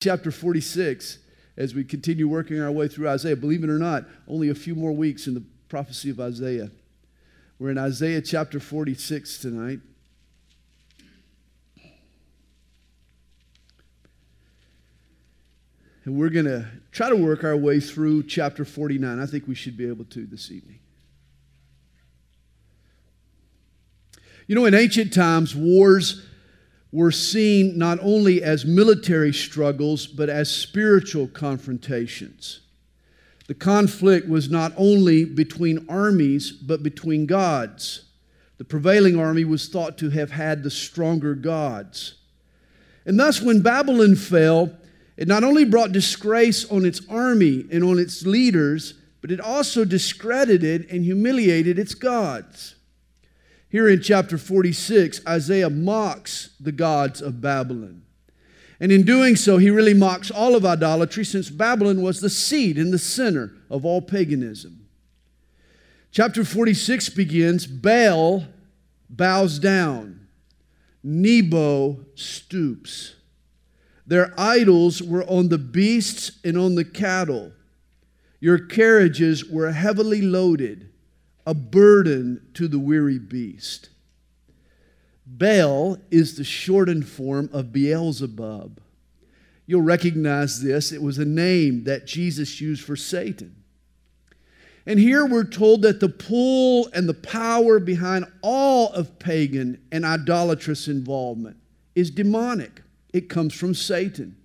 chapter 46 as we continue working our way through Isaiah. Believe it or not, only a few more weeks in the prophecy of Isaiah. We're in Isaiah chapter 46 tonight. And we're going to try to work our way through chapter 49. I think we should be able to this evening. You know, in ancient times, wars were seen not only as military struggles, but as spiritual confrontations. The conflict was not only between armies, but between gods. The prevailing army was thought to have had the stronger gods. And thus, when Babylon fell, it not only brought disgrace on its army and on its leaders, but it also discredited and humiliated its gods. Here in chapter 46, Isaiah mocks the gods of Babylon. And in doing so, he really mocks all of idolatry since Babylon was the seed and the center of all paganism. Chapter 46 begins Baal bows down, Nebo stoops. Their idols were on the beasts and on the cattle. Your carriages were heavily loaded a burden to the weary beast. Baal is the shortened form of Beelzebub. You'll recognize this. It was a name that Jesus used for Satan. And here we're told that the pull and the power behind all of pagan and idolatrous involvement is demonic. It comes from Satan.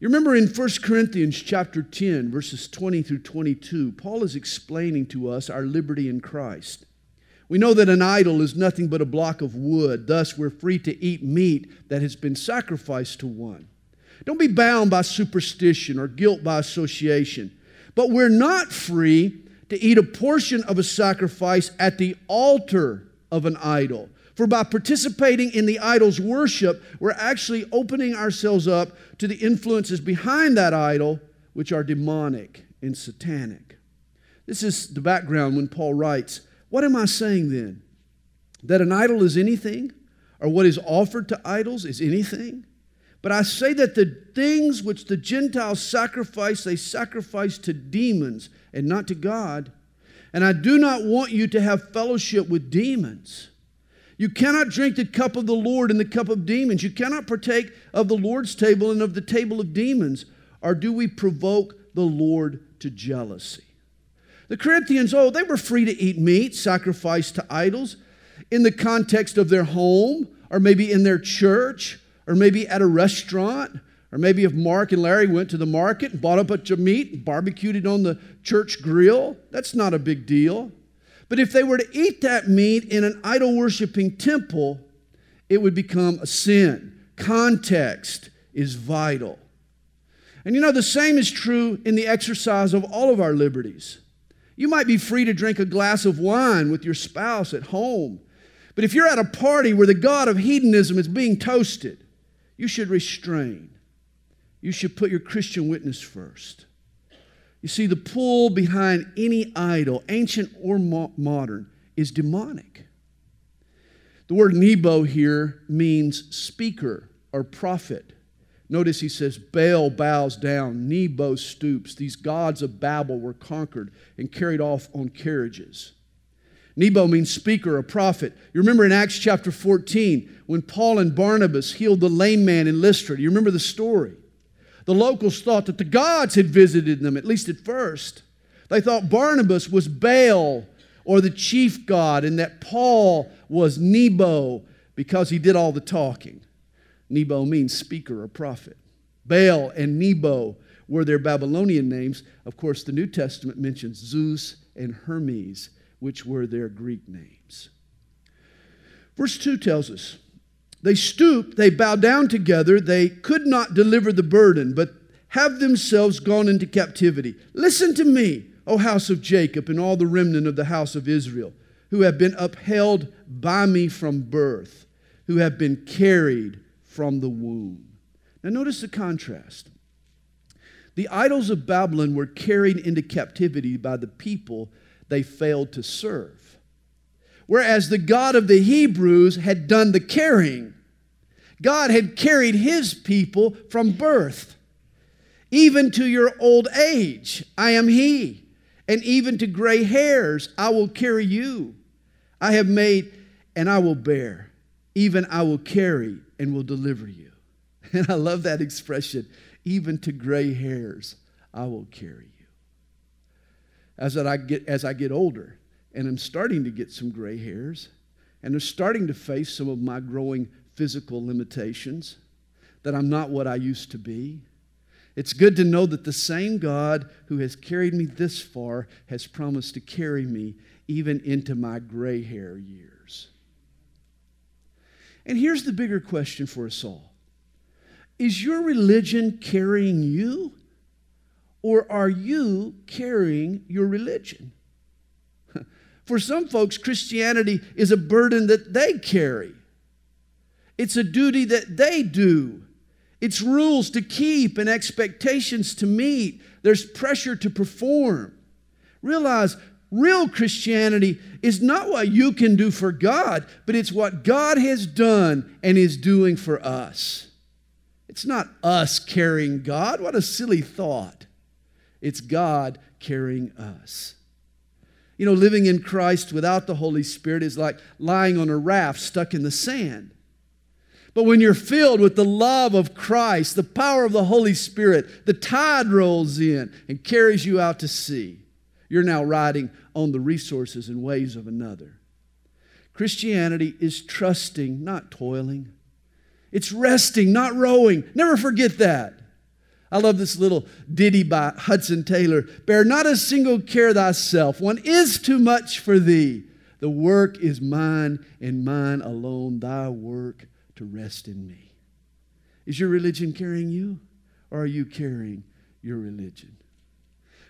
You remember in 1 Corinthians chapter 10, verses 20 through 22, Paul is explaining to us our liberty in Christ. We know that an idol is nothing but a block of wood. Thus, we're free to eat meat that has been sacrificed to one. Don't be bound by superstition or guilt by association. But we're not free to eat a portion of a sacrifice at the altar of an idol. For by participating in the idol's worship, we're actually opening ourselves up to the influences behind that idol, which are demonic and satanic. This is the background when Paul writes, What am I saying then? That an idol is anything? Or what is offered to idols is anything? But I say that the things which the Gentiles sacrifice, they sacrifice to demons and not to God. And I do not want you to have fellowship with demons. You cannot drink the cup of the Lord and the cup of demons. You cannot partake of the Lord's table and of the table of demons. Or do we provoke the Lord to jealousy? The Corinthians, oh, they were free to eat meat sacrificed to idols in the context of their home, or maybe in their church, or maybe at a restaurant, or maybe if Mark and Larry went to the market and bought up a bunch of meat and barbecued it on the church grill. That's not a big deal. But if they were to eat that meat in an idol worshiping temple, it would become a sin. Context is vital. And you know, the same is true in the exercise of all of our liberties. You might be free to drink a glass of wine with your spouse at home. But if you're at a party where the God of hedonism is being toasted, you should restrain. You should put your Christian witness first. You see, the pull behind any idol, ancient or mo- modern, is demonic. The word Nebo here means speaker or prophet. Notice he says, Baal bows down, Nebo stoops. These gods of Babel were conquered and carried off on carriages. Nebo means speaker a prophet. You remember in Acts chapter 14 when Paul and Barnabas healed the lame man in Lystra. Do you remember the story? The locals thought that the gods had visited them, at least at first. They thought Barnabas was Baal or the chief god, and that Paul was Nebo because he did all the talking. Nebo means speaker or prophet. Baal and Nebo were their Babylonian names. Of course, the New Testament mentions Zeus and Hermes, which were their Greek names. Verse 2 tells us they stoop, they bow down together, they could not deliver the burden, but have themselves gone into captivity. Listen to me, O house of Jacob, and all the remnant of the house of Israel, who have been upheld by me from birth, who have been carried from the womb. Now, notice the contrast. The idols of Babylon were carried into captivity by the people they failed to serve. Whereas the God of the Hebrews had done the carrying. God had carried his people from birth. Even to your old age, I am he. And even to gray hairs, I will carry you. I have made and I will bear. Even I will carry and will deliver you. And I love that expression. Even to gray hairs, I will carry you. As I get, as I get older, and I'm starting to get some gray hairs, and I'm starting to face some of my growing physical limitations, that I'm not what I used to be. It's good to know that the same God who has carried me this far has promised to carry me even into my gray hair years. And here's the bigger question for us all Is your religion carrying you, or are you carrying your religion? For some folks, Christianity is a burden that they carry. It's a duty that they do. It's rules to keep and expectations to meet. There's pressure to perform. Realize real Christianity is not what you can do for God, but it's what God has done and is doing for us. It's not us carrying God. What a silly thought. It's God carrying us. You know, living in Christ without the Holy Spirit is like lying on a raft stuck in the sand. But when you're filled with the love of Christ, the power of the Holy Spirit, the tide rolls in and carries you out to sea. You're now riding on the resources and waves of another. Christianity is trusting, not toiling. It's resting, not rowing. Never forget that. I love this little ditty by Hudson Taylor Bear not a single care thyself, one is too much for thee. The work is mine and mine alone, thy work to rest in me. Is your religion carrying you, or are you carrying your religion?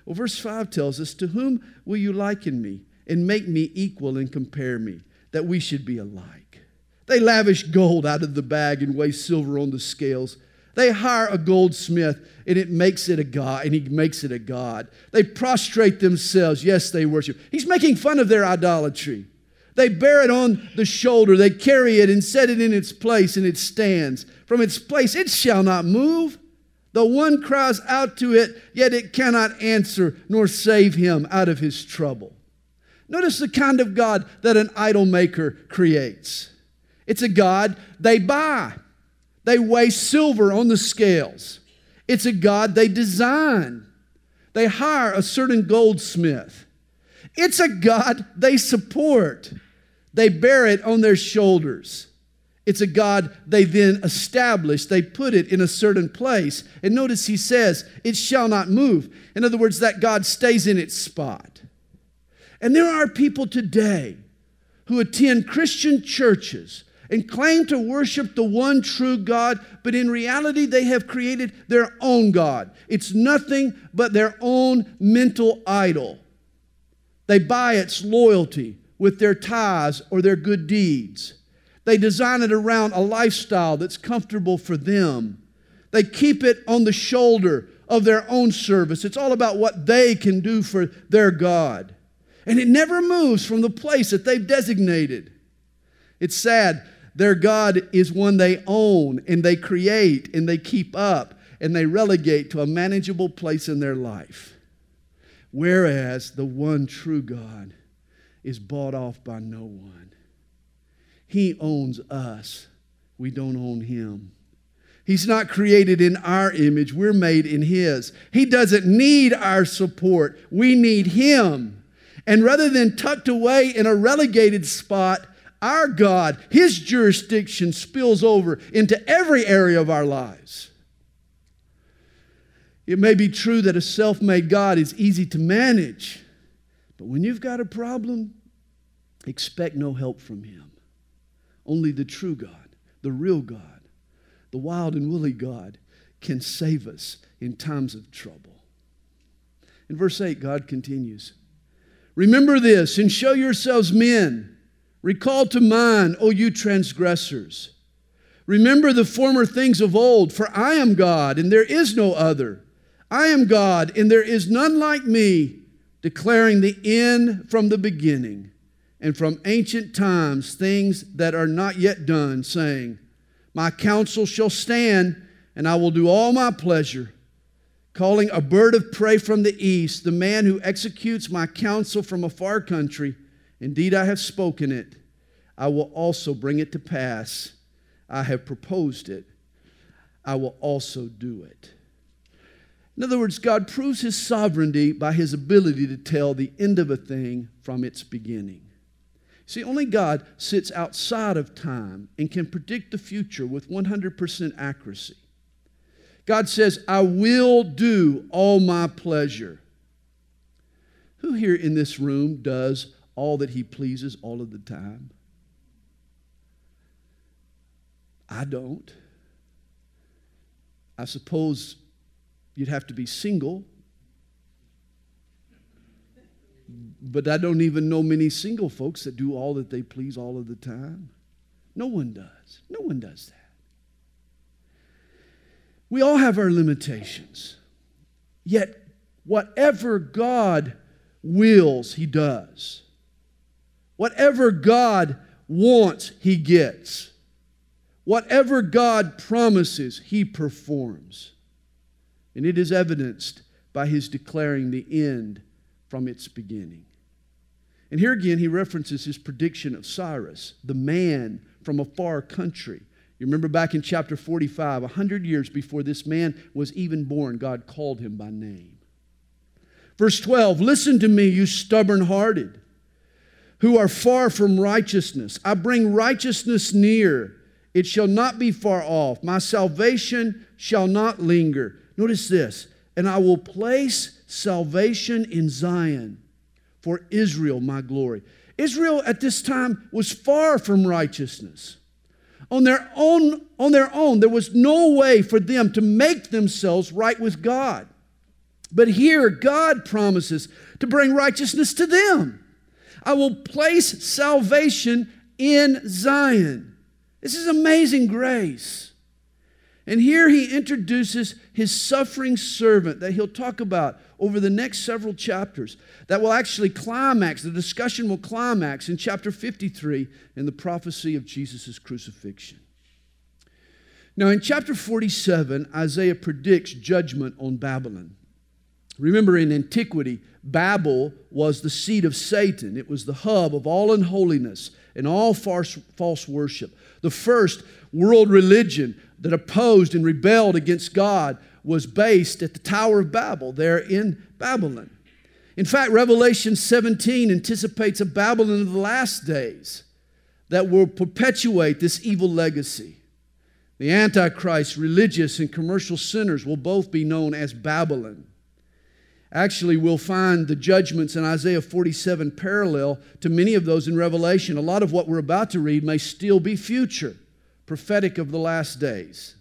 Well, verse 5 tells us, To whom will you liken me and make me equal and compare me, that we should be alike? They lavish gold out of the bag and weigh silver on the scales. They hire a goldsmith and it makes it a god, and he makes it a god. They prostrate themselves. Yes, they worship. He's making fun of their idolatry. They bear it on the shoulder, they carry it and set it in its place, and it stands. From its place it shall not move. The one cries out to it, yet it cannot answer nor save him out of his trouble. Notice the kind of God that an idol maker creates. It's a God they buy. They weigh silver on the scales. It's a God they design. They hire a certain goldsmith. It's a God they support. They bear it on their shoulders. It's a God they then establish. They put it in a certain place. And notice he says, it shall not move. In other words, that God stays in its spot. And there are people today who attend Christian churches and claim to worship the one true God, but in reality, they have created their own God. It's nothing but their own mental idol. They buy its loyalty with their ties or their good deeds. They design it around a lifestyle that's comfortable for them. They keep it on the shoulder of their own service. It's all about what they can do for their God. And it never moves from the place that they've designated. It's sad. Their God is one they own and they create and they keep up and they relegate to a manageable place in their life. Whereas the one true God is bought off by no one. He owns us, we don't own him. He's not created in our image, we're made in His. He doesn't need our support, we need Him. And rather than tucked away in a relegated spot, our God, His jurisdiction spills over into every area of our lives. It may be true that a self made God is easy to manage, but when you've got a problem, expect no help from Him. Only the true God, the real God, the wild and woolly God can save us in times of trouble. In verse 8, God continues Remember this and show yourselves men. Recall to mind, O you transgressors. Remember the former things of old, for I am God, and there is no other. I am God, and there is none like me, declaring the end from the beginning, and from ancient times things that are not yet done, saying, My counsel shall stand, and I will do all my pleasure. Calling a bird of prey from the east, the man who executes my counsel from a far country. Indeed, I have spoken it. I will also bring it to pass. I have proposed it. I will also do it. In other words, God proves his sovereignty by his ability to tell the end of a thing from its beginning. See, only God sits outside of time and can predict the future with 100% accuracy. God says, I will do all my pleasure. Who here in this room does all that he pleases all of the time? I don't. I suppose you'd have to be single But I don't even know many single folks that do all that they please all of the time. No one does. No one does that. We all have our limitations. Yet, whatever God wills, He does. Whatever God wants, He gets. Whatever God promises, He performs. And it is evidenced by His declaring the end from its beginning. And here again, he references his prediction of Cyrus, the man from a far country. You remember back in chapter 45, a 100 years before this man was even born, God called him by name. Verse 12 Listen to me, you stubborn hearted, who are far from righteousness. I bring righteousness near, it shall not be far off. My salvation shall not linger. Notice this, and I will place salvation in Zion for Israel, my glory. Israel at this time was far from righteousness. On their own, on their own, there was no way for them to make themselves right with God. But here, God promises to bring righteousness to them. I will place salvation in Zion. This is amazing grace. And here he introduces his suffering servant that he'll talk about over the next several chapters that will actually climax, the discussion will climax in chapter 53 in the prophecy of Jesus' crucifixion. Now, in chapter 47, Isaiah predicts judgment on Babylon. Remember, in antiquity, Babel was the seat of Satan. It was the hub of all unholiness and all false, false worship. The first world religion that opposed and rebelled against God was based at the Tower of Babel there in Babylon. In fact, Revelation 17 anticipates a Babylon of the last days that will perpetuate this evil legacy. The Antichrist, religious, and commercial sinners will both be known as Babylon. Actually, we'll find the judgments in Isaiah 47 parallel to many of those in Revelation. A lot of what we're about to read may still be future, prophetic of the last days.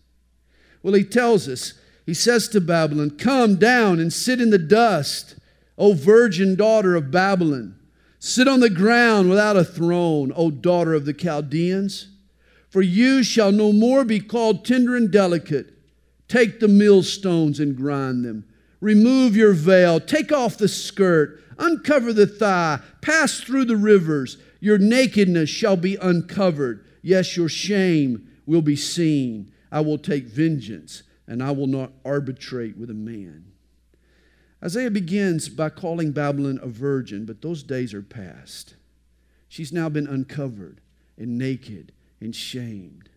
Well, he tells us he says to Babylon, Come down and sit in the dust, O virgin daughter of Babylon. Sit on the ground without a throne, O daughter of the Chaldeans. For you shall no more be called tender and delicate. Take the millstones and grind them. Remove your veil, take off the skirt, uncover the thigh, pass through the rivers. Your nakedness shall be uncovered. Yes, your shame will be seen. I will take vengeance and I will not arbitrate with a man. Isaiah begins by calling Babylon a virgin, but those days are past. She's now been uncovered and naked and shamed.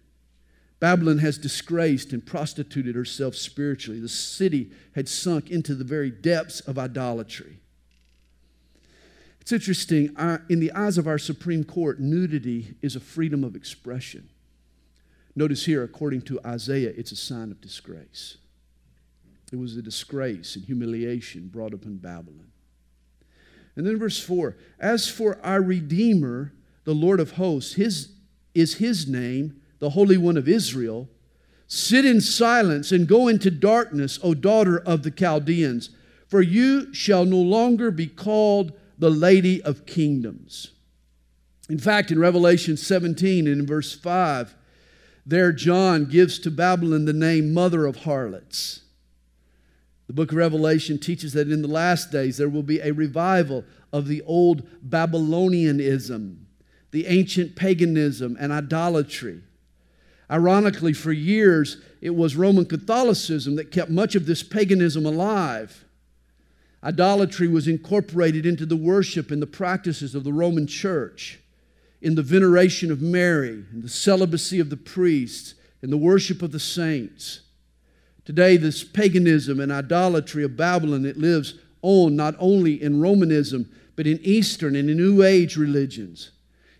Babylon has disgraced and prostituted herself spiritually. The city had sunk into the very depths of idolatry. It's interesting, in the eyes of our Supreme Court, nudity is a freedom of expression. Notice here, according to Isaiah, it's a sign of disgrace. It was a disgrace and humiliation brought upon Babylon. And then verse 4 As for our Redeemer, the Lord of hosts, his is his name, the Holy One of Israel. Sit in silence and go into darkness, O daughter of the Chaldeans, for you shall no longer be called the Lady of Kingdoms. In fact, in Revelation 17 and in verse 5, there, John gives to Babylon the name Mother of Harlots. The book of Revelation teaches that in the last days there will be a revival of the old Babylonianism, the ancient paganism and idolatry. Ironically, for years, it was Roman Catholicism that kept much of this paganism alive. Idolatry was incorporated into the worship and the practices of the Roman church, in the veneration of Mary, and the celibacy of the priests, and the worship of the saints. Today, this paganism and idolatry of Babylon, it lives on not only in Romanism, but in Eastern and in New Age religions.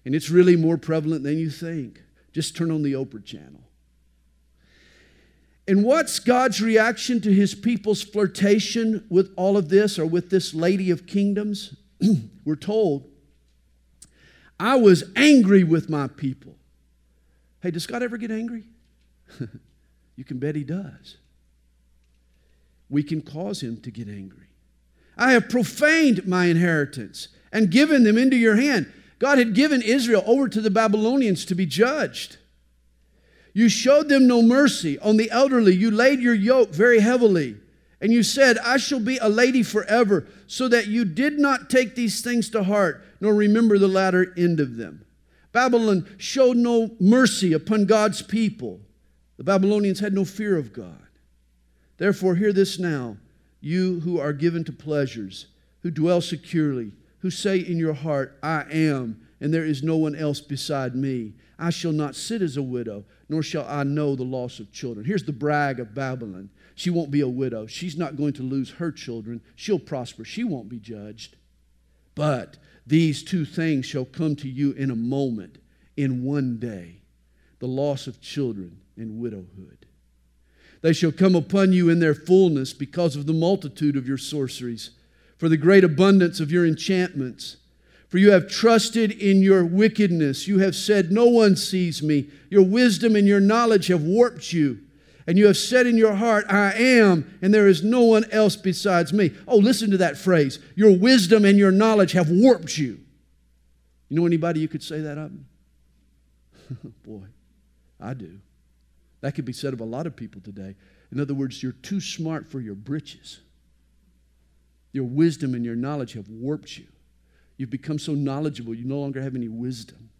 And it's really more prevalent than you think. Just turn on the Oprah channel. And what's God's reaction to his people's flirtation with all of this or with this lady of kingdoms? We're told, I was angry with my people. Hey, does God ever get angry? you can bet he does. We can cause him to get angry. I have profaned my inheritance and given them into your hand. God had given Israel over to the Babylonians to be judged. You showed them no mercy. On the elderly, you laid your yoke very heavily. And you said, I shall be a lady forever, so that you did not take these things to heart, nor remember the latter end of them. Babylon showed no mercy upon God's people. The Babylonians had no fear of God. Therefore, hear this now, you who are given to pleasures, who dwell securely who say in your heart, I am, and there is no one else beside me. I shall not sit as a widow, nor shall I know the loss of children. Here's the brag of Babylon. She won't be a widow. She's not going to lose her children. She'll prosper. She won't be judged. But these two things shall come to you in a moment, in one day the loss of children and widowhood. They shall come upon you in their fullness because of the multitude of your sorceries for the great abundance of your enchantments. For you have trusted in your wickedness. You have said, No one sees me. Your wisdom and your knowledge have warped you. And you have said in your heart, I am, and there is no one else besides me. Oh, listen to that phrase. Your wisdom and your knowledge have warped you. You know anybody you could say that of? Boy, I do. That could be said of a lot of people today. In other words, you're too smart for your britches. Your wisdom and your knowledge have warped you. You've become so knowledgeable, you no longer have any wisdom.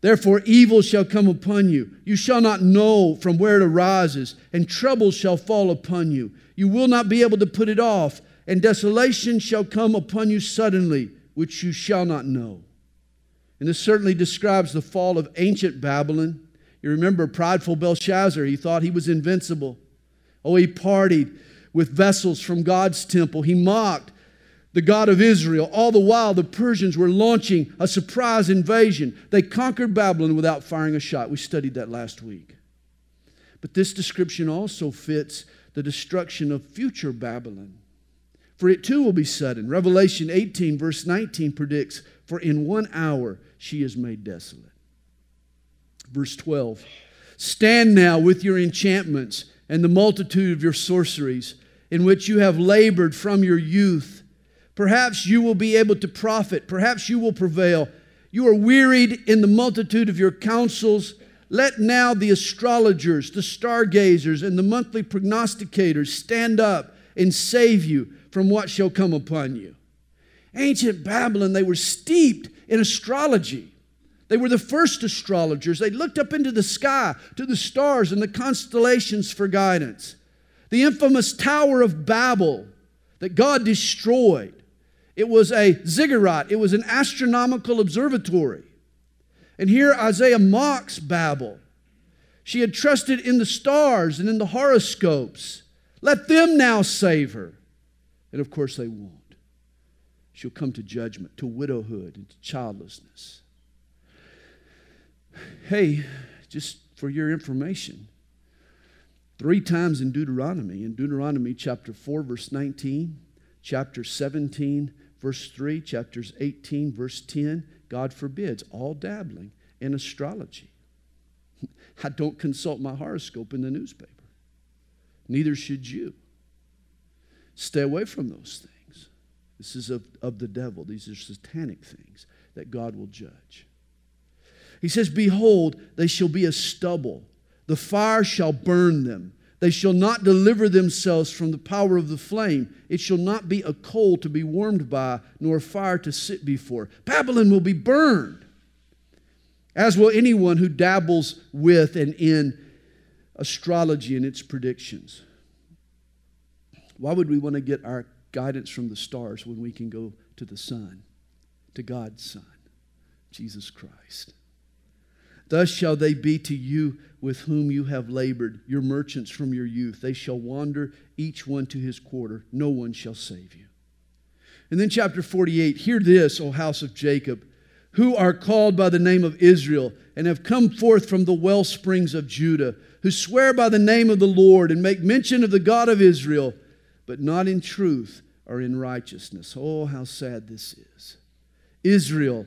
Therefore, evil shall come upon you. You shall not know from where it arises, and trouble shall fall upon you. You will not be able to put it off, and desolation shall come upon you suddenly, which you shall not know. And this certainly describes the fall of ancient Babylon. You remember prideful Belshazzar, he thought he was invincible. Oh, he partied with vessels from God's temple. He mocked the God of Israel. All the while, the Persians were launching a surprise invasion. They conquered Babylon without firing a shot. We studied that last week. But this description also fits the destruction of future Babylon. For it too will be sudden. Revelation 18, verse 19 predicts, For in one hour she is made desolate. Verse 12 Stand now with your enchantments and the multitude of your sorceries in which you have labored from your youth. Perhaps you will be able to profit. Perhaps you will prevail. You are wearied in the multitude of your counsels. Let now the astrologers, the stargazers, and the monthly prognosticators stand up and save you from what shall come upon you. Ancient Babylon, they were steeped in astrology. They were the first astrologers. They looked up into the sky to the stars and the constellations for guidance the infamous Tower of Babel that God destroyed. It was a ziggurat, it was an astronomical observatory. And here Isaiah mocks Babel. She had trusted in the stars and in the horoscopes. Let them now save her. And of course, they won't. She'll come to judgment, to widowhood, and to childlessness. Hey, just for your information, Three times in Deuteronomy, in Deuteronomy chapter 4, verse 19, chapter 17, verse 3, chapters 18, verse 10, God forbids all dabbling in astrology. I don't consult my horoscope in the newspaper. Neither should you. Stay away from those things. This is of, of the devil. These are satanic things that God will judge. He says, Behold, they shall be a stubble the fire shall burn them. They shall not deliver themselves from the power of the flame. It shall not be a coal to be warmed by, nor a fire to sit before. Babylon will be burned. as will anyone who dabbles with and in astrology and its predictions. Why would we want to get our guidance from the stars when we can go to the sun, to God's Son, Jesus Christ? Thus shall they be to you with whom you have labored, your merchants from your youth. They shall wander, each one to his quarter. No one shall save you. And then, chapter 48 Hear this, O house of Jacob, who are called by the name of Israel, and have come forth from the well springs of Judah, who swear by the name of the Lord, and make mention of the God of Israel, but not in truth or in righteousness. Oh, how sad this is. Israel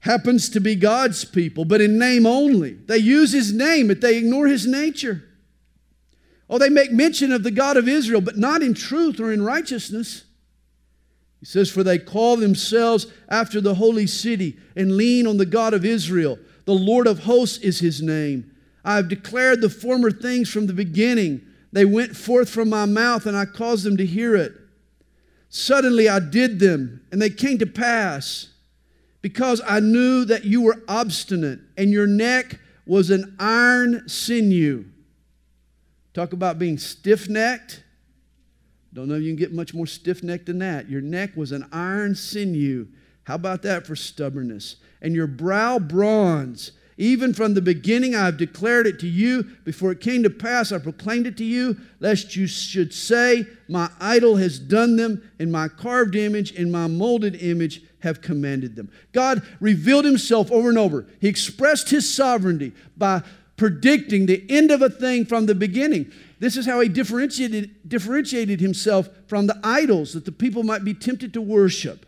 happens to be God's people, but in name only. They use his name, but they ignore his nature. Oh, they make mention of the God of Israel, but not in truth or in righteousness. He says, For they call themselves after the holy city and lean on the God of Israel. The Lord of hosts is his name. I have declared the former things from the beginning. They went forth from my mouth, and I caused them to hear it. Suddenly I did them, and they came to pass because I knew that you were obstinate and your neck was an iron sinew. Talk about being stiff necked. Don't know if you can get much more stiff necked than that. Your neck was an iron sinew. How about that for stubbornness? And your brow bronze. Even from the beginning, I have declared it to you. Before it came to pass, I proclaimed it to you, lest you should say, My idol has done them, and my carved image and my molded image have commanded them. God revealed himself over and over. He expressed his sovereignty by predicting the end of a thing from the beginning. This is how he differentiated, differentiated himself from the idols that the people might be tempted to worship.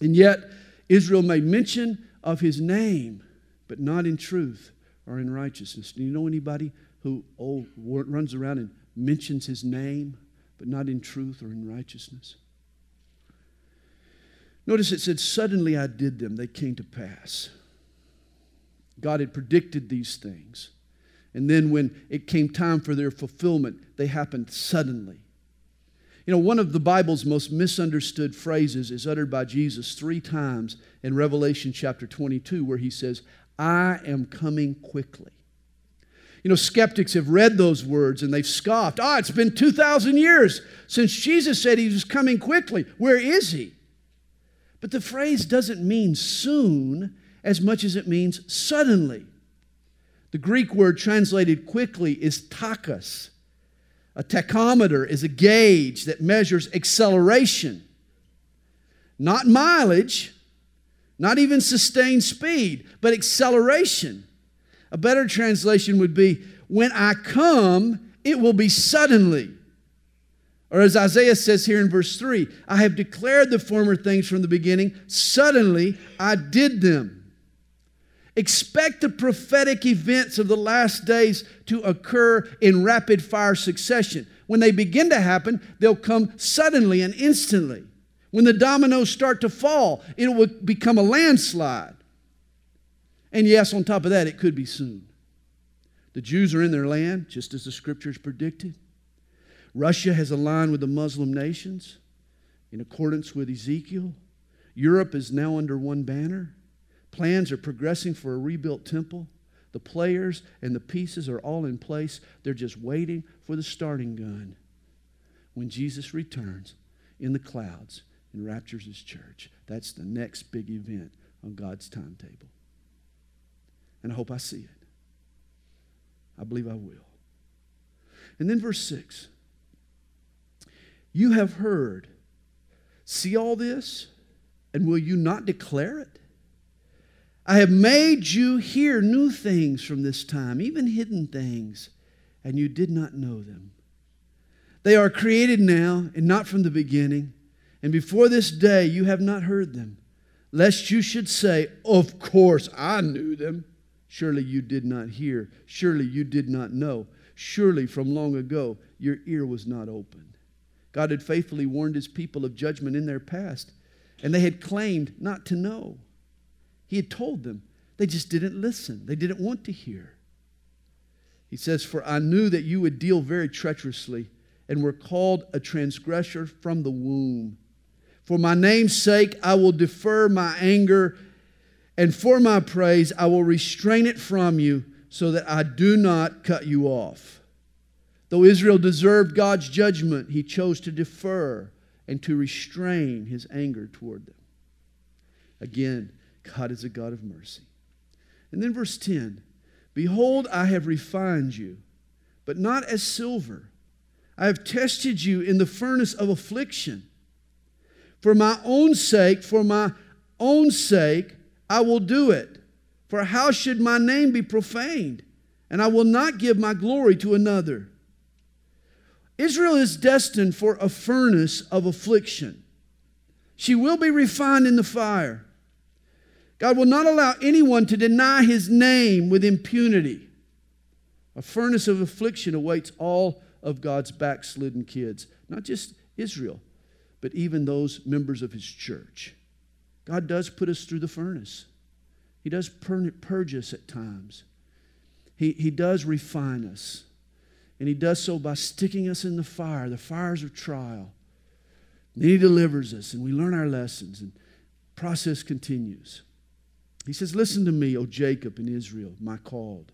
And yet, Israel made mention of his name, but not in truth or in righteousness. Do you know anybody who oh, runs around and mentions his name, but not in truth or in righteousness? Notice it said, Suddenly I did them, they came to pass. God had predicted these things. And then when it came time for their fulfillment, they happened suddenly. You know, one of the Bible's most misunderstood phrases is uttered by Jesus three times in Revelation chapter 22, where he says, I am coming quickly. You know, skeptics have read those words and they've scoffed. Ah, oh, it's been 2,000 years since Jesus said he was coming quickly. Where is he? But the phrase doesn't mean soon as much as it means suddenly. The Greek word translated quickly is tachus. A tachometer is a gauge that measures acceleration, not mileage, not even sustained speed, but acceleration. A better translation would be when I come, it will be suddenly. Or as Isaiah says here in verse 3, I have declared the former things from the beginning. Suddenly I did them. Expect the prophetic events of the last days to occur in rapid fire succession. When they begin to happen, they'll come suddenly and instantly. When the dominoes start to fall, it will become a landslide. And yes, on top of that, it could be soon. The Jews are in their land, just as the scriptures predicted. Russia has aligned with the Muslim nations in accordance with Ezekiel. Europe is now under one banner. Plans are progressing for a rebuilt temple. The players and the pieces are all in place. They're just waiting for the starting gun when Jesus returns in the clouds and raptures his church. That's the next big event on God's timetable. And I hope I see it. I believe I will. And then verse 6 you have heard. See all this? And will you not declare it? I have made you hear new things from this time, even hidden things, and you did not know them. They are created now and not from the beginning, and before this day you have not heard them, lest you should say, Of course I knew them. Surely you did not hear. Surely you did not know. Surely from long ago your ear was not open. God had faithfully warned his people of judgment in their past, and they had claimed not to know. He had told them. They just didn't listen, they didn't want to hear. He says, For I knew that you would deal very treacherously and were called a transgressor from the womb. For my name's sake, I will defer my anger and for my praise I will restrain it from you so that I do not cut you off. Though Israel deserved God's judgment, he chose to defer and to restrain his anger toward them. Again, God is a God of mercy. And then verse 10 Behold, I have refined you, but not as silver. I have tested you in the furnace of affliction. For my own sake, for my own sake, I will do it. For how should my name be profaned? And I will not give my glory to another. Israel is destined for a furnace of affliction. She will be refined in the fire. God will not allow anyone to deny his name with impunity. A furnace of affliction awaits all of God's backslidden kids, not just Israel, but even those members of his church. God does put us through the furnace, He does purge us at times, He, he does refine us. And He does so by sticking us in the fire, the fires of trial. Then He delivers us, and we learn our lessons, and process continues. He says, Listen to me, O Jacob and Israel, my called.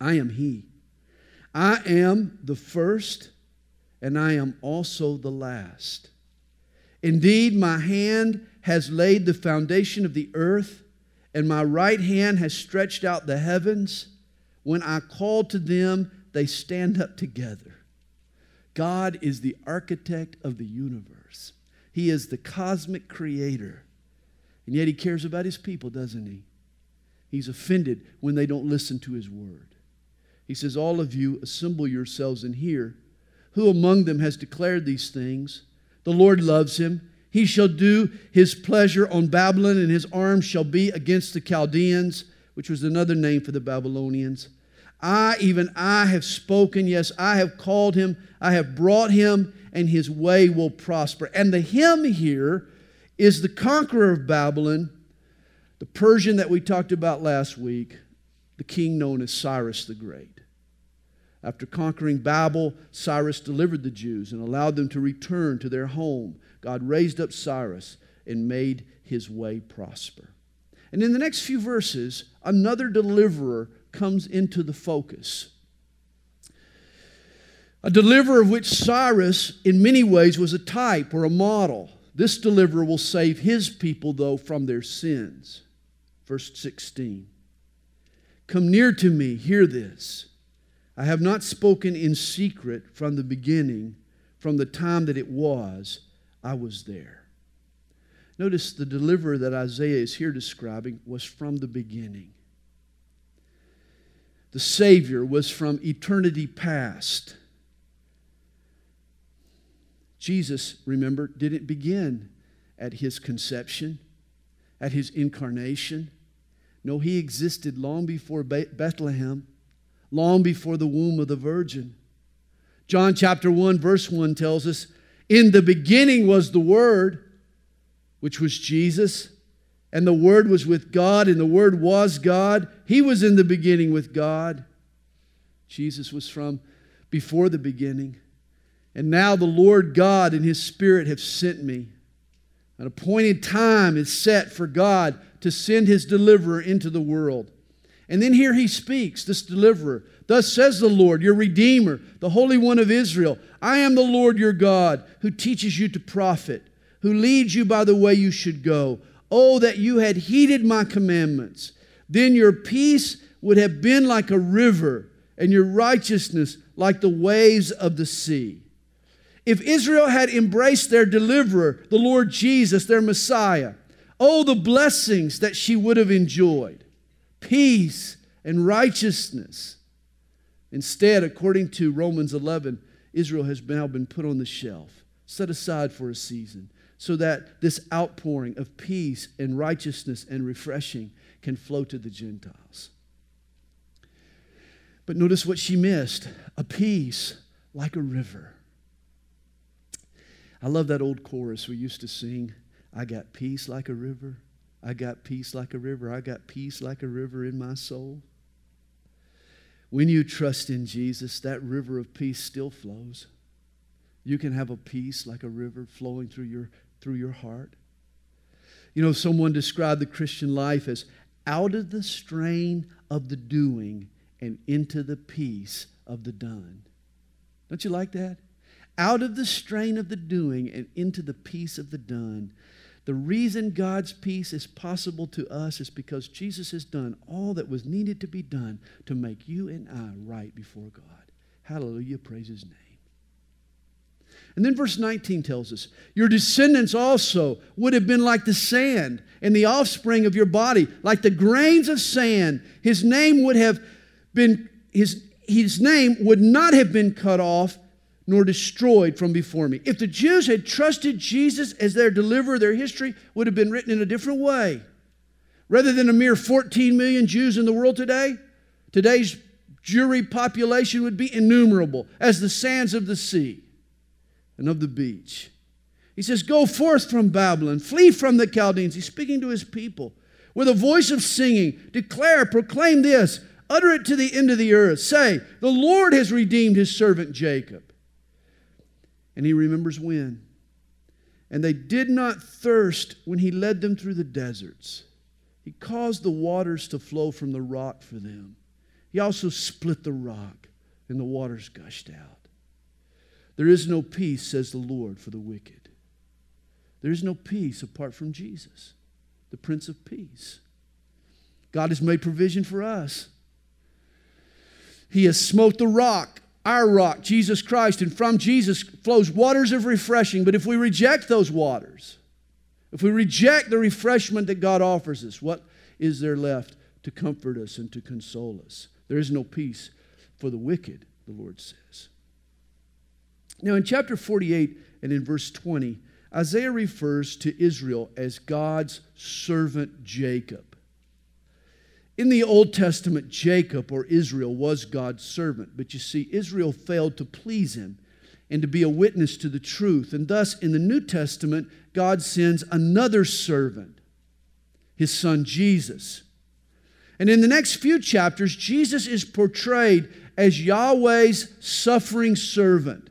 I am He. I am the first, and I am also the last. Indeed, my hand has laid the foundation of the earth, and my right hand has stretched out the heavens. When I called to them, they stand up together. God is the architect of the universe, He is the cosmic creator. And yet he cares about his people, doesn't he? He's offended when they don't listen to his word. He says, All of you assemble yourselves and hear. Who among them has declared these things? The Lord loves him. He shall do his pleasure on Babylon, and his arm shall be against the Chaldeans, which was another name for the Babylonians. I, even I, have spoken. Yes, I have called him. I have brought him, and his way will prosper. And the him here is the conqueror of Babylon, the Persian that we talked about last week, the king known as Cyrus the Great. After conquering Babel, Cyrus delivered the Jews and allowed them to return to their home. God raised up Cyrus and made his way prosper. And in the next few verses, another deliverer comes into the focus. A deliverer of which Cyrus, in many ways, was a type or a model. This deliverer will save his people, though, from their sins. Verse 16 Come near to me, hear this. I have not spoken in secret from the beginning, from the time that it was, I was there. Notice the deliverer that Isaiah is here describing was from the beginning. The Savior was from eternity past. Jesus, remember, didn't begin at his conception, at his incarnation. No, he existed long before Bethlehem, long before the womb of the Virgin. John chapter 1, verse 1 tells us In the beginning was the Word, which was Jesus, and the Word was with God, and the Word was God. He was in the beginning with God. Jesus was from before the beginning. And now the Lord God and His Spirit have sent me. An appointed time is set for God to send His deliverer into the world. And then here He speaks, this deliverer. Thus says the Lord, your Redeemer, the Holy One of Israel I am the Lord your God, who teaches you to profit, who leads you by the way you should go. Oh, that you had heeded my commandments. Then your peace would have been like a river, and your righteousness like the waves of the sea. If Israel had embraced their deliverer, the Lord Jesus, their Messiah, oh, the blessings that she would have enjoyed peace and righteousness. Instead, according to Romans 11, Israel has now been put on the shelf, set aside for a season, so that this outpouring of peace and righteousness and refreshing can flow to the Gentiles. But notice what she missed a peace like a river. I love that old chorus we used to sing. I got peace like a river. I got peace like a river. I got peace like a river in my soul. When you trust in Jesus, that river of peace still flows. You can have a peace like a river flowing through your, through your heart. You know, someone described the Christian life as out of the strain of the doing and into the peace of the done. Don't you like that? Out of the strain of the doing and into the peace of the done. The reason God's peace is possible to us is because Jesus has done all that was needed to be done to make you and I right before God. Hallelujah. Praise his name. And then verse 19 tells us, Your descendants also would have been like the sand, and the offspring of your body, like the grains of sand. His name would have been, his, his name would not have been cut off nor destroyed from before me. If the Jews had trusted Jesus as their deliverer, their history would have been written in a different way. Rather than a mere 14 million Jews in the world today, today's Jewry population would be innumerable as the sands of the sea and of the beach. He says, Go forth from Babylon, flee from the Chaldeans. He's speaking to his people with a voice of singing. Declare, proclaim this, utter it to the end of the earth. Say, The Lord has redeemed his servant Jacob. And he remembers when. And they did not thirst when he led them through the deserts. He caused the waters to flow from the rock for them. He also split the rock, and the waters gushed out. There is no peace, says the Lord, for the wicked. There is no peace apart from Jesus, the Prince of Peace. God has made provision for us. He has smote the rock, our rock, Jesus Christ, and from Jesus flows waters of refreshing. But if we reject those waters, if we reject the refreshment that God offers us, what is there left to comfort us and to console us? There is no peace for the wicked, the Lord says. Now, in chapter 48 and in verse 20, Isaiah refers to Israel as God's servant Jacob. In the Old Testament, Jacob or Israel was God's servant, but you see, Israel failed to please him and to be a witness to the truth. And thus, in the New Testament, God sends another servant, his son Jesus. And in the next few chapters, Jesus is portrayed as Yahweh's suffering servant.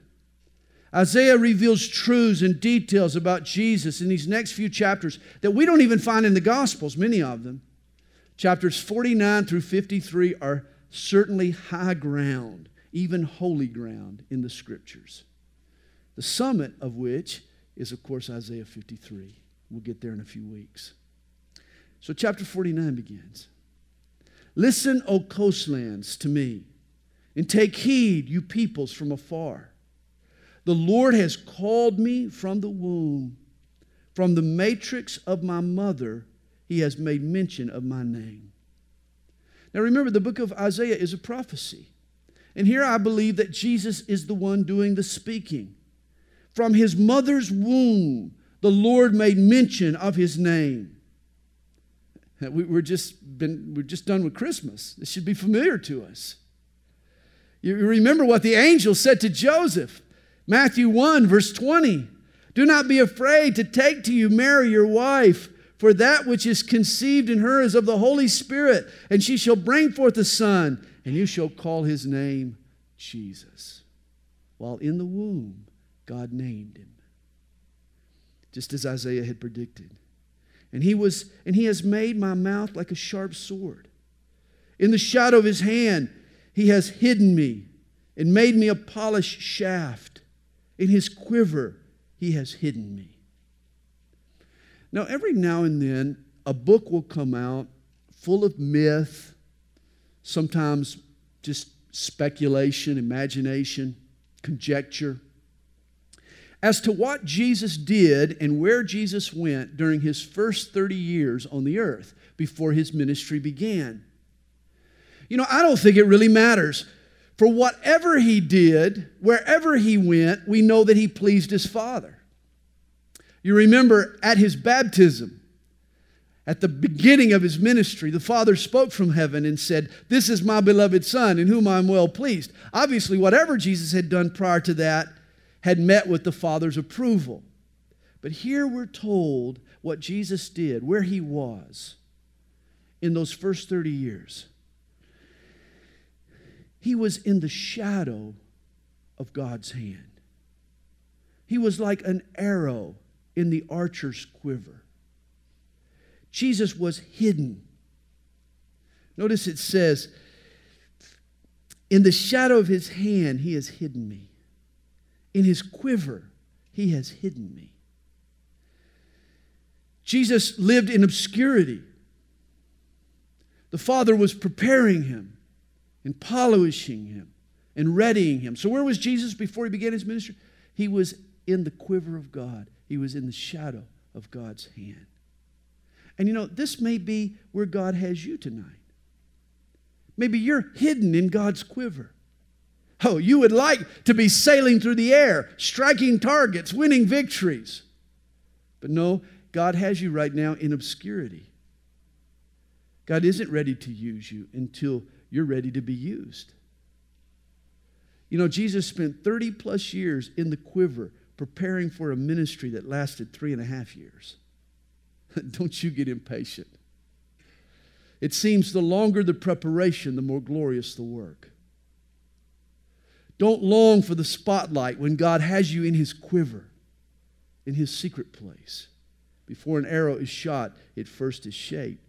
Isaiah reveals truths and details about Jesus in these next few chapters that we don't even find in the Gospels, many of them. Chapters 49 through 53 are certainly high ground, even holy ground in the Scriptures. The summit of which is, of course, Isaiah 53. We'll get there in a few weeks. So, chapter 49 begins. Listen, O coastlands, to me, and take heed, you peoples from afar. The Lord has called me from the womb, from the matrix of my mother, he has made mention of my name. Now remember, the book of Isaiah is a prophecy. And here I believe that Jesus is the one doing the speaking. From his mother's womb, the Lord made mention of his name. We, are just been, we're just done with Christmas. This should be familiar to us. You remember what the angel said to Joseph. Matthew 1, verse 20. Do not be afraid to take to you Mary, your wife, for that which is conceived in her is of the Holy Spirit, and she shall bring forth a son, and you shall call his name Jesus. While in the womb, God named him, just as Isaiah had predicted. And he was and he has made my mouth like a sharp sword. In the shadow of his hand he has hidden me and made me a polished shaft. In his quiver he has hidden me. Now every now and then a book will come out full of myth, sometimes just speculation, imagination, conjecture as to what Jesus did and where Jesus went during his first 30 years on the earth before his ministry began. You know, I don't think it really matters. For whatever he did, wherever he went, we know that he pleased his Father. You remember at his baptism, at the beginning of his ministry, the Father spoke from heaven and said, This is my beloved Son in whom I'm well pleased. Obviously, whatever Jesus had done prior to that had met with the Father's approval. But here we're told what Jesus did, where he was in those first 30 years. He was in the shadow of God's hand. He was like an arrow in the archer's quiver. Jesus was hidden. Notice it says, In the shadow of his hand, he has hidden me. In his quiver, he has hidden me. Jesus lived in obscurity. The Father was preparing him and polishing him and readying him. So, where was Jesus before he began his ministry? He was in the quiver of God, he was in the shadow of God's hand. And you know, this may be where God has you tonight. Maybe you're hidden in God's quiver. Oh, you would like to be sailing through the air, striking targets, winning victories. But no, God has you right now in obscurity. God isn't ready to use you until you're ready to be used. You know, Jesus spent 30 plus years in the quiver preparing for a ministry that lasted three and a half years. Don't you get impatient. It seems the longer the preparation, the more glorious the work. Don't long for the spotlight when God has you in his quiver, in his secret place. Before an arrow is shot, it first is shaped.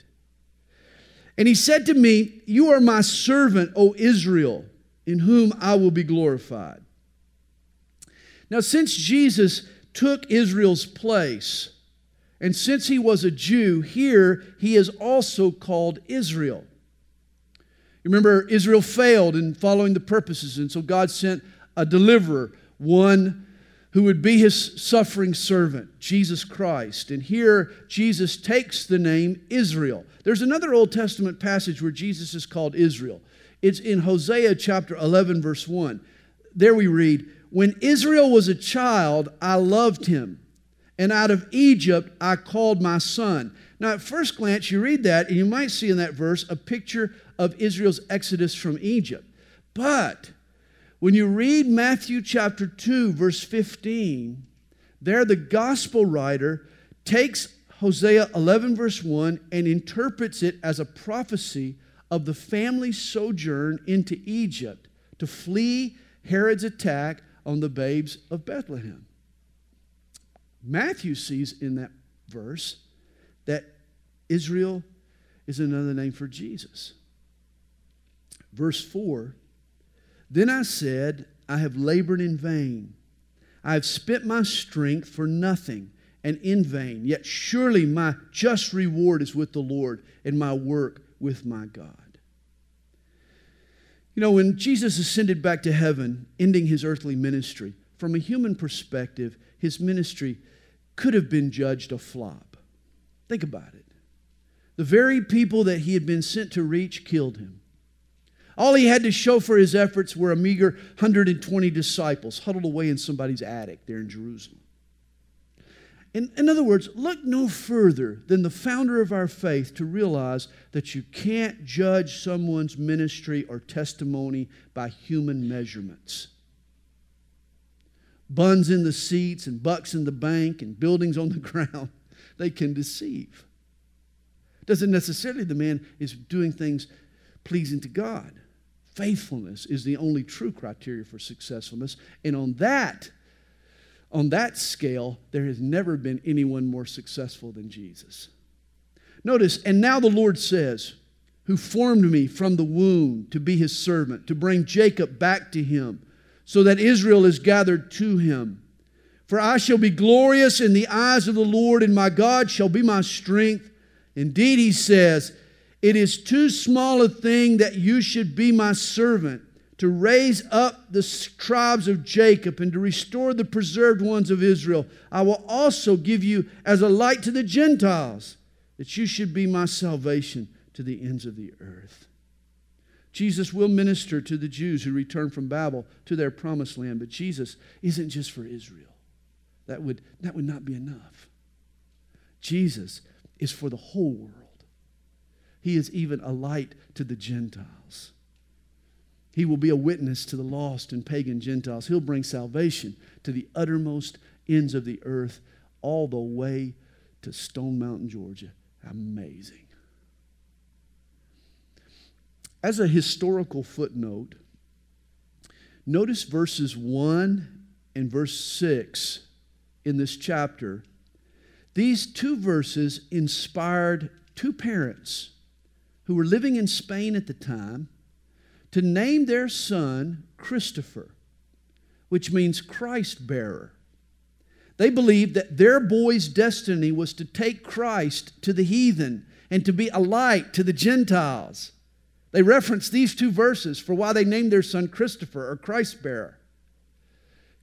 And he said to me, You are my servant, O Israel, in whom I will be glorified. Now, since Jesus took Israel's place, and since he was a Jew, here he is also called Israel. You remember, Israel failed in following the purposes, and so God sent a deliverer, one who would be his suffering servant, Jesus Christ. And here Jesus takes the name Israel. There's another Old Testament passage where Jesus is called Israel. It's in Hosea chapter 11, verse 1. There we read, When Israel was a child, I loved him, and out of Egypt I called my son. Now, at first glance, you read that, and you might see in that verse a picture of Israel's exodus from Egypt. But when you read Matthew chapter 2, verse 15, there the gospel writer takes Hosea 11, verse 1, and interprets it as a prophecy of the family sojourn into Egypt to flee Herod's attack on the babes of Bethlehem. Matthew sees in that verse that Israel is another name for Jesus. Verse 4 then I said, I have labored in vain. I have spent my strength for nothing and in vain. Yet surely my just reward is with the Lord and my work with my God. You know, when Jesus ascended back to heaven, ending his earthly ministry, from a human perspective, his ministry could have been judged a flop. Think about it. The very people that he had been sent to reach killed him. All he had to show for his efforts were a meager 120 disciples huddled away in somebody's attic there in Jerusalem. In, in other words, look no further than the founder of our faith to realize that you can't judge someone's ministry or testimony by human measurements. Buns in the seats and bucks in the bank and buildings on the ground, they can deceive. Doesn't necessarily the man is doing things pleasing to God. Faithfulness is the only true criteria for successfulness. And on that, on that scale, there has never been anyone more successful than Jesus. Notice, and now the Lord says, Who formed me from the womb to be his servant, to bring Jacob back to him, so that Israel is gathered to him. For I shall be glorious in the eyes of the Lord, and my God shall be my strength. Indeed, he says, it is too small a thing that you should be my servant to raise up the tribes of Jacob and to restore the preserved ones of Israel. I will also give you as a light to the Gentiles, that you should be my salvation to the ends of the earth. Jesus will minister to the Jews who return from Babel to their promised land, but Jesus isn't just for Israel. That would, that would not be enough. Jesus is for the whole world. He is even a light to the Gentiles. He will be a witness to the lost and pagan Gentiles. He'll bring salvation to the uttermost ends of the earth, all the way to Stone Mountain, Georgia. Amazing. As a historical footnote, notice verses 1 and verse 6 in this chapter These two verses inspired two parents who were living in Spain at the time to name their son Christopher, which means Christ bearer. They believed that their boy's destiny was to take Christ to the heathen and to be a light to the Gentiles. They reference these two verses for why they named their son Christopher or Christ bearer.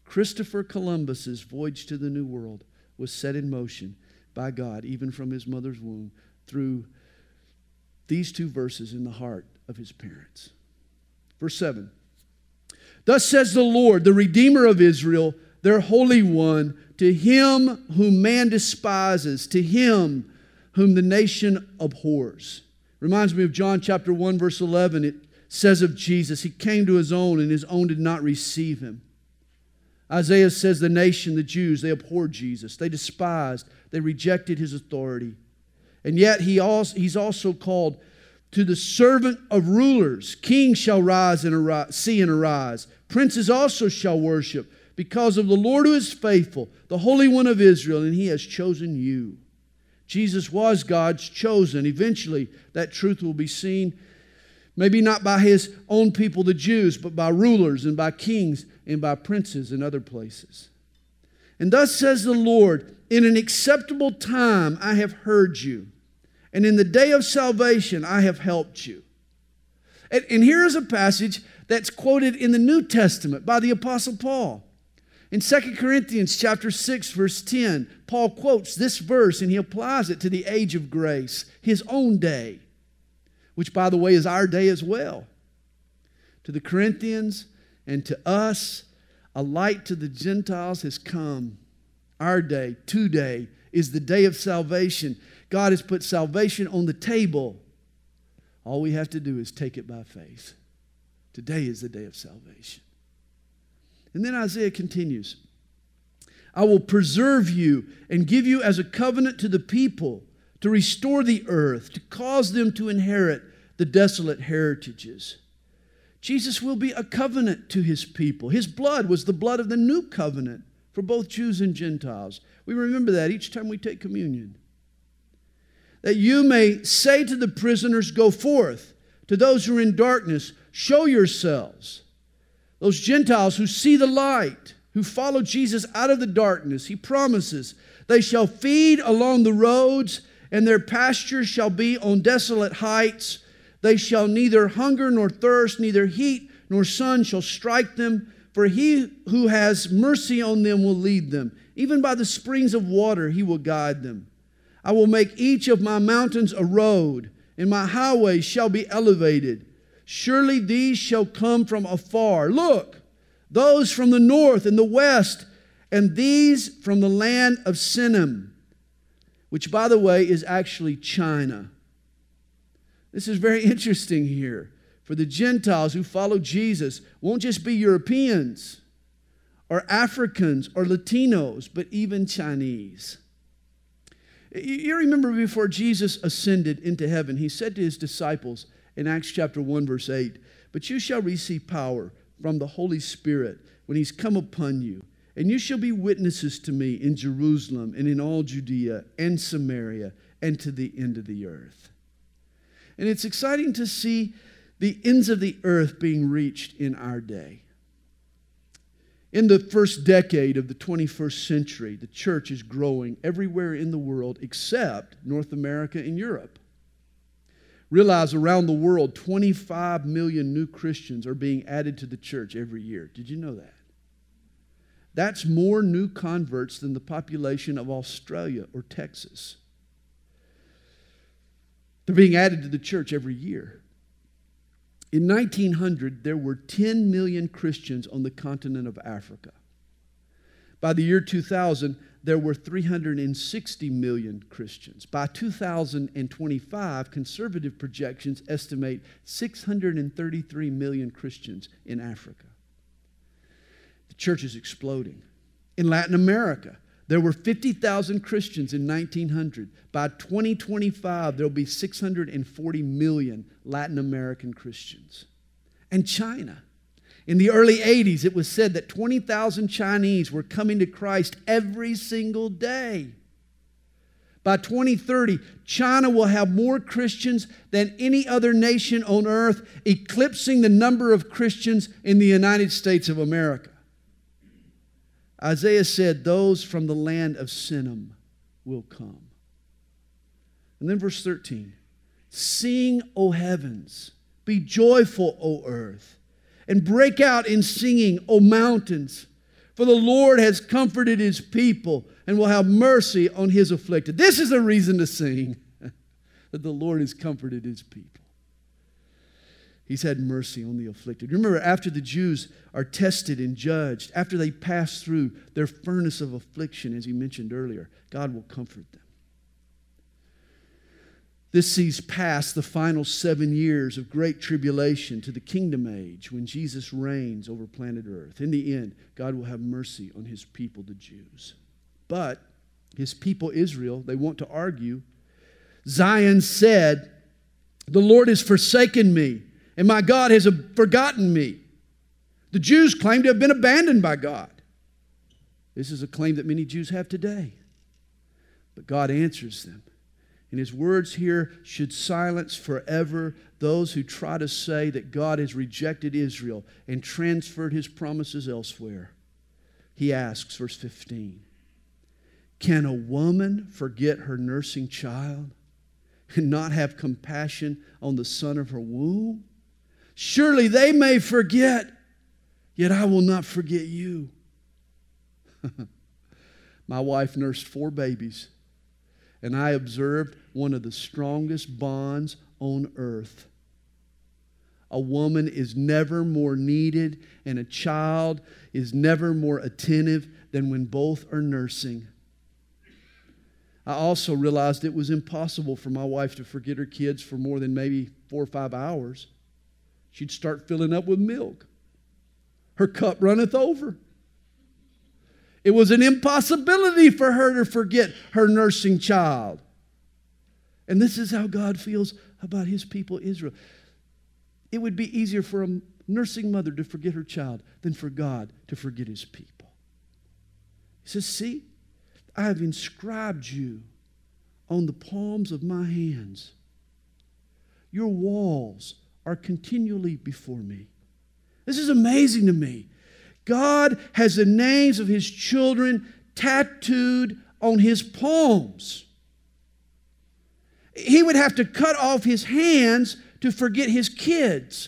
Christopher Columbus's voyage to the New World was set in motion by God, even from his mother's womb, through these two verses in the heart of his parents. Verse 7 Thus says the Lord, the Redeemer of Israel, their Holy One, to him whom man despises, to him whom the nation abhors. Reminds me of John chapter 1, verse 11. It says of Jesus, He came to His own, and His own did not receive Him. Isaiah says the nation, the Jews, they abhorred Jesus. They despised, they rejected His authority. And yet he also, He's also called to the servant of rulers. Kings shall rise and arise, see and arise. Princes also shall worship because of the Lord who is faithful, the Holy One of Israel, and He has chosen you. Jesus was God's chosen. Eventually, that truth will be seen, maybe not by his own people, the Jews, but by rulers and by kings and by princes in other places. And thus says the Lord, In an acceptable time I have heard you, and in the day of salvation I have helped you. And, and here is a passage that's quoted in the New Testament by the Apostle Paul. In 2 Corinthians chapter 6 verse 10, Paul quotes this verse and he applies it to the age of grace, his own day, which by the way is our day as well. To the Corinthians and to us, a light to the Gentiles has come. Our day, today, is the day of salvation. God has put salvation on the table. All we have to do is take it by faith. Today is the day of salvation. And then Isaiah continues I will preserve you and give you as a covenant to the people, to restore the earth, to cause them to inherit the desolate heritages. Jesus will be a covenant to his people. His blood was the blood of the new covenant for both Jews and Gentiles. We remember that each time we take communion. That you may say to the prisoners, Go forth. To those who are in darkness, show yourselves. Those Gentiles who see the light, who follow Jesus out of the darkness, he promises, they shall feed along the roads, and their pastures shall be on desolate heights. They shall neither hunger nor thirst, neither heat nor sun shall strike them, for he who has mercy on them will lead them. Even by the springs of water he will guide them. I will make each of my mountains a road, and my highways shall be elevated. Surely these shall come from afar. Look, those from the north and the west, and these from the land of Sinim, which, by the way, is actually China. This is very interesting here. For the Gentiles who follow Jesus won't just be Europeans or Africans or Latinos, but even Chinese. You remember before Jesus ascended into heaven, he said to his disciples, in Acts chapter 1, verse 8. But you shall receive power from the Holy Spirit when he's come upon you. And you shall be witnesses to me in Jerusalem and in all Judea and Samaria and to the end of the earth. And it's exciting to see the ends of the earth being reached in our day. In the first decade of the 21st century, the church is growing everywhere in the world except North America and Europe. Realize around the world, 25 million new Christians are being added to the church every year. Did you know that? That's more new converts than the population of Australia or Texas. They're being added to the church every year. In 1900, there were 10 million Christians on the continent of Africa. By the year 2000, there were 360 million Christians. By 2025, conservative projections estimate 633 million Christians in Africa. The church is exploding. In Latin America, there were 50,000 Christians in 1900. By 2025, there will be 640 million Latin American Christians. And China, in the early 80s, it was said that 20,000 Chinese were coming to Christ every single day. By 2030, China will have more Christians than any other nation on earth, eclipsing the number of Christians in the United States of America. Isaiah said, Those from the land of Sinim will come. And then verse 13 Sing, O heavens, be joyful, O earth, and break out in singing, O mountains. For the Lord has comforted his people and will have mercy on his afflicted. This is a reason to sing that the Lord has comforted his people. He's had mercy on the afflicted. Remember, after the Jews are tested and judged, after they pass through their furnace of affliction, as he mentioned earlier, God will comfort them. This sees past the final seven years of great tribulation to the kingdom age when Jesus reigns over planet Earth. In the end, God will have mercy on his people, the Jews. But his people, Israel, they want to argue. Zion said, The Lord has forsaken me, and my God has forgotten me. The Jews claim to have been abandoned by God. This is a claim that many Jews have today. But God answers them. And his words here should silence forever those who try to say that God has rejected Israel and transferred his promises elsewhere. He asks, verse 15, Can a woman forget her nursing child and not have compassion on the son of her womb? Surely they may forget, yet I will not forget you. My wife nursed four babies and I observed one of the strongest bonds on earth. A woman is never more needed, and a child is never more attentive than when both are nursing. I also realized it was impossible for my wife to forget her kids for more than maybe four or five hours. She'd start filling up with milk. Her cup runneth over. It was an impossibility for her to forget her nursing child. And this is how God feels about his people, Israel. It would be easier for a nursing mother to forget her child than for God to forget his people. He says, See, I have inscribed you on the palms of my hands. Your walls are continually before me. This is amazing to me. God has the names of his children tattooed on his palms. He would have to cut off his hands to forget his kids.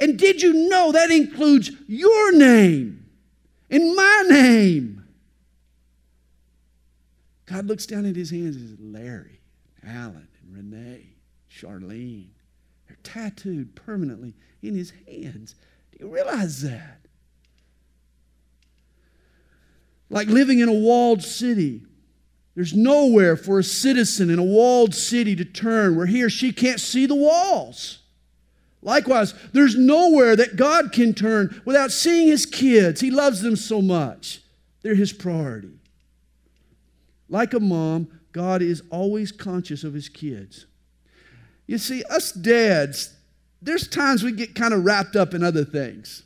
And did you know that includes your name and my name? God looks down at his hands and says, Larry, Alan, Renee, Charlene. Tattooed permanently in his hands. Do you realize that? like living in a walled city. There's nowhere for a citizen in a walled city to turn where he or she can't see the walls. Likewise, there's nowhere that God can turn without seeing his kids. He loves them so much, they're his priority. Like a mom, God is always conscious of his kids. You see, us dads, there's times we get kind of wrapped up in other things.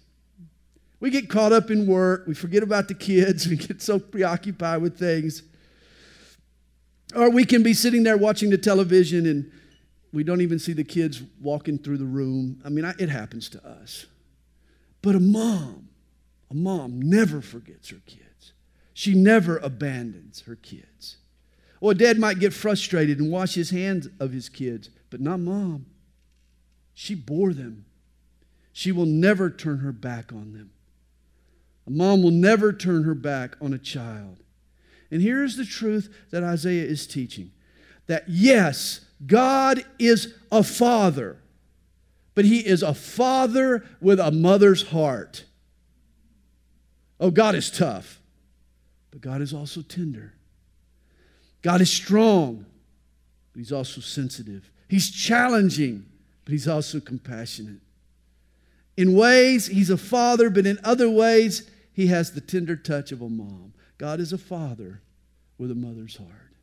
We get caught up in work. We forget about the kids. We get so preoccupied with things. Or we can be sitting there watching the television and we don't even see the kids walking through the room. I mean, it happens to us. But a mom, a mom never forgets her kids. She never abandons her kids. Or a dad might get frustrated and wash his hands of his kids, but not mom. She bore them. She will never turn her back on them. A mom will never turn her back on a child. And here's the truth that Isaiah is teaching that yes, God is a father, but he is a father with a mother's heart. Oh, God is tough, but God is also tender. God is strong, but he's also sensitive. He's challenging, but he's also compassionate. In ways, he's a father, but in other ways, he has the tender touch of a mom. God is a father with a mother's heart.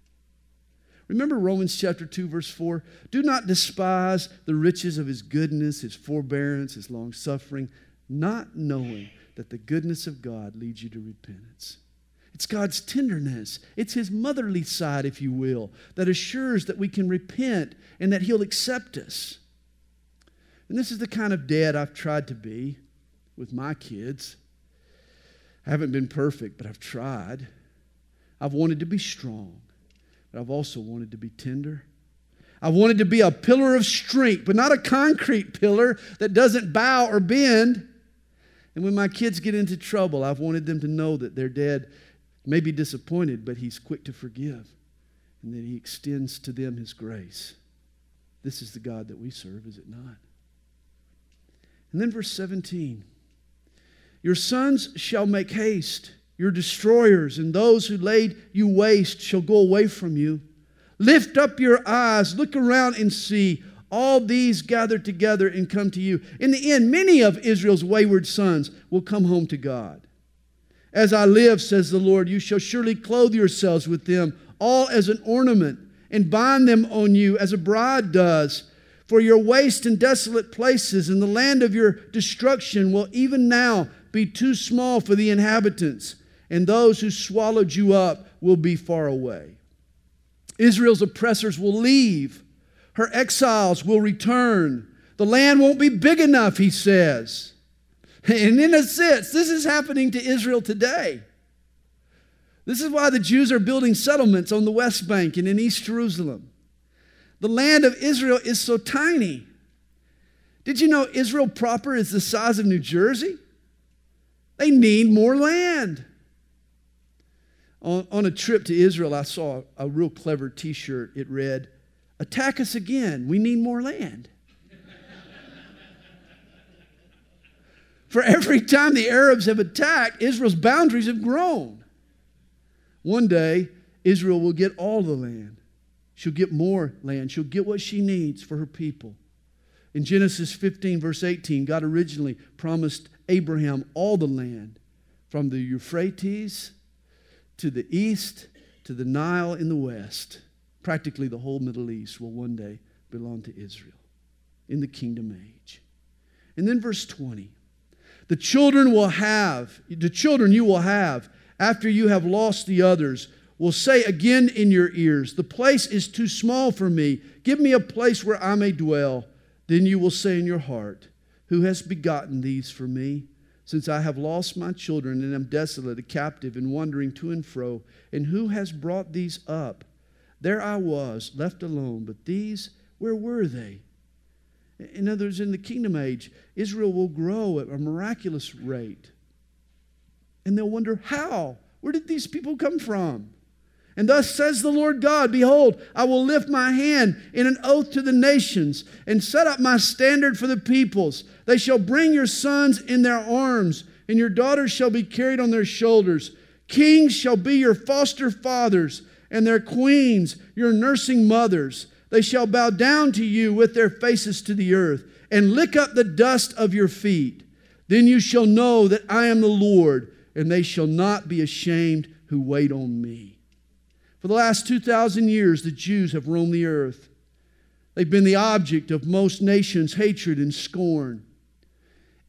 Remember Romans chapter 2, verse 4? Do not despise the riches of his goodness, his forbearance, his long suffering, not knowing that the goodness of God leads you to repentance. It's God's tenderness. It's His motherly side, if you will, that assures that we can repent and that He'll accept us. And this is the kind of dad I've tried to be with my kids. I haven't been perfect, but I've tried. I've wanted to be strong, but I've also wanted to be tender. I wanted to be a pillar of strength, but not a concrete pillar that doesn't bow or bend. And when my kids get into trouble, I've wanted them to know that their dad may be disappointed, but he's quick to forgive and that he extends to them his grace. This is the God that we serve, is it not? And then verse 17 Your sons shall make haste, your destroyers, and those who laid you waste shall go away from you. Lift up your eyes, look around and see. All these gather together and come to you. In the end, many of Israel's wayward sons will come home to God. As I live, says the Lord, you shall surely clothe yourselves with them, all as an ornament, and bind them on you as a bride does for your waste and desolate places and the land of your destruction will even now be too small for the inhabitants, and those who swallowed you up will be far away. Israel's oppressors will leave, her exiles will return. The land won't be big enough, he says. And in a sense, this is happening to Israel today. This is why the Jews are building settlements on the West Bank and in East Jerusalem. The land of Israel is so tiny. Did you know Israel proper is the size of New Jersey? They need more land. On, on a trip to Israel, I saw a real clever t shirt. It read, Attack us again. We need more land. For every time the Arabs have attacked, Israel's boundaries have grown. One day, Israel will get all the land. She'll get more land. She'll get what she needs for her people. In Genesis 15, verse 18, God originally promised Abraham all the land from the Euphrates to the east to the Nile in the west. Practically the whole Middle East will one day belong to Israel in the kingdom age. And then verse 20 the children will have, the children you will have after you have lost the others will say again in your ears, The place is too small for me. Give me a place where I may dwell. Then you will say in your heart, Who has begotten these for me? Since I have lost my children and am desolate, a captive, and wandering to and fro, and who has brought these up? There I was, left alone, but these, where were they? In other words, in the kingdom age, Israel will grow at a miraculous rate. And they'll wonder, how? Where did these people come from? And thus says the Lord God Behold, I will lift my hand in an oath to the nations and set up my standard for the peoples. They shall bring your sons in their arms, and your daughters shall be carried on their shoulders. Kings shall be your foster fathers, and their queens your nursing mothers. They shall bow down to you with their faces to the earth and lick up the dust of your feet. Then you shall know that I am the Lord, and they shall not be ashamed who wait on me. For the last 2,000 years, the Jews have roamed the earth. They've been the object of most nations' hatred and scorn.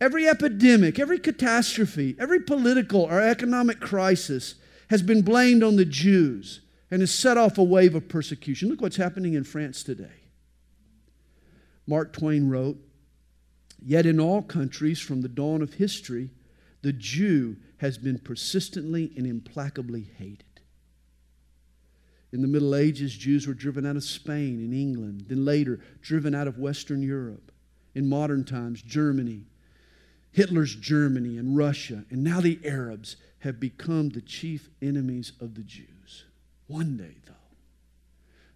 Every epidemic, every catastrophe, every political or economic crisis has been blamed on the Jews and has set off a wave of persecution. Look what's happening in France today. Mark Twain wrote, Yet in all countries from the dawn of history, the Jew has been persistently and implacably hated. In the Middle Ages, Jews were driven out of Spain and England, then later driven out of Western Europe. In modern times, Germany, Hitler's Germany, and Russia, and now the Arabs have become the chief enemies of the Jews. One day, though,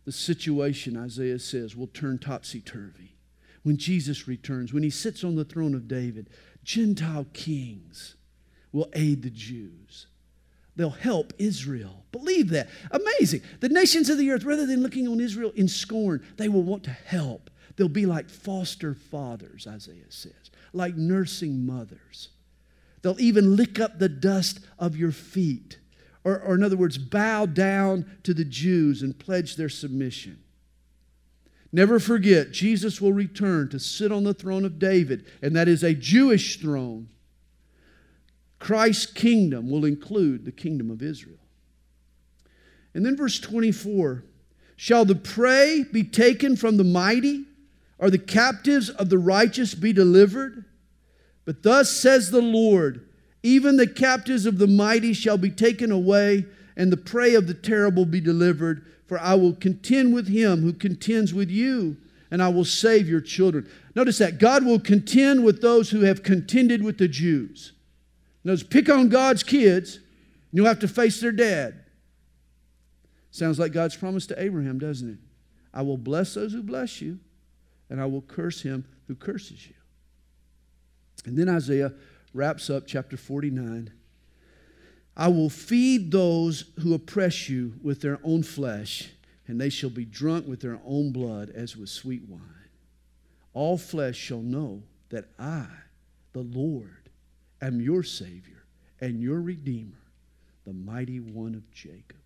the situation, Isaiah says, will turn topsy turvy. When Jesus returns, when he sits on the throne of David, Gentile kings will aid the Jews. They'll help Israel. Believe that. Amazing. The nations of the earth, rather than looking on Israel in scorn, they will want to help. They'll be like foster fathers, Isaiah says, like nursing mothers. They'll even lick up the dust of your feet. Or, or, in other words, bow down to the Jews and pledge their submission. Never forget, Jesus will return to sit on the throne of David, and that is a Jewish throne. Christ's kingdom will include the kingdom of Israel. And then verse 24 Shall the prey be taken from the mighty, or the captives of the righteous be delivered? But thus says the Lord even the captives of the mighty shall be taken away, and the prey of the terrible be delivered. For I will contend with him who contends with you, and I will save your children. Notice that God will contend with those who have contended with the Jews. Notice, pick on God's kids, and you'll have to face their dad. Sounds like God's promise to Abraham, doesn't it? I will bless those who bless you, and I will curse him who curses you. And then Isaiah wraps up chapter 49. I will feed those who oppress you with their own flesh, and they shall be drunk with their own blood as with sweet wine. All flesh shall know that I, the Lord, am your Savior and your Redeemer, the mighty one of Jacob.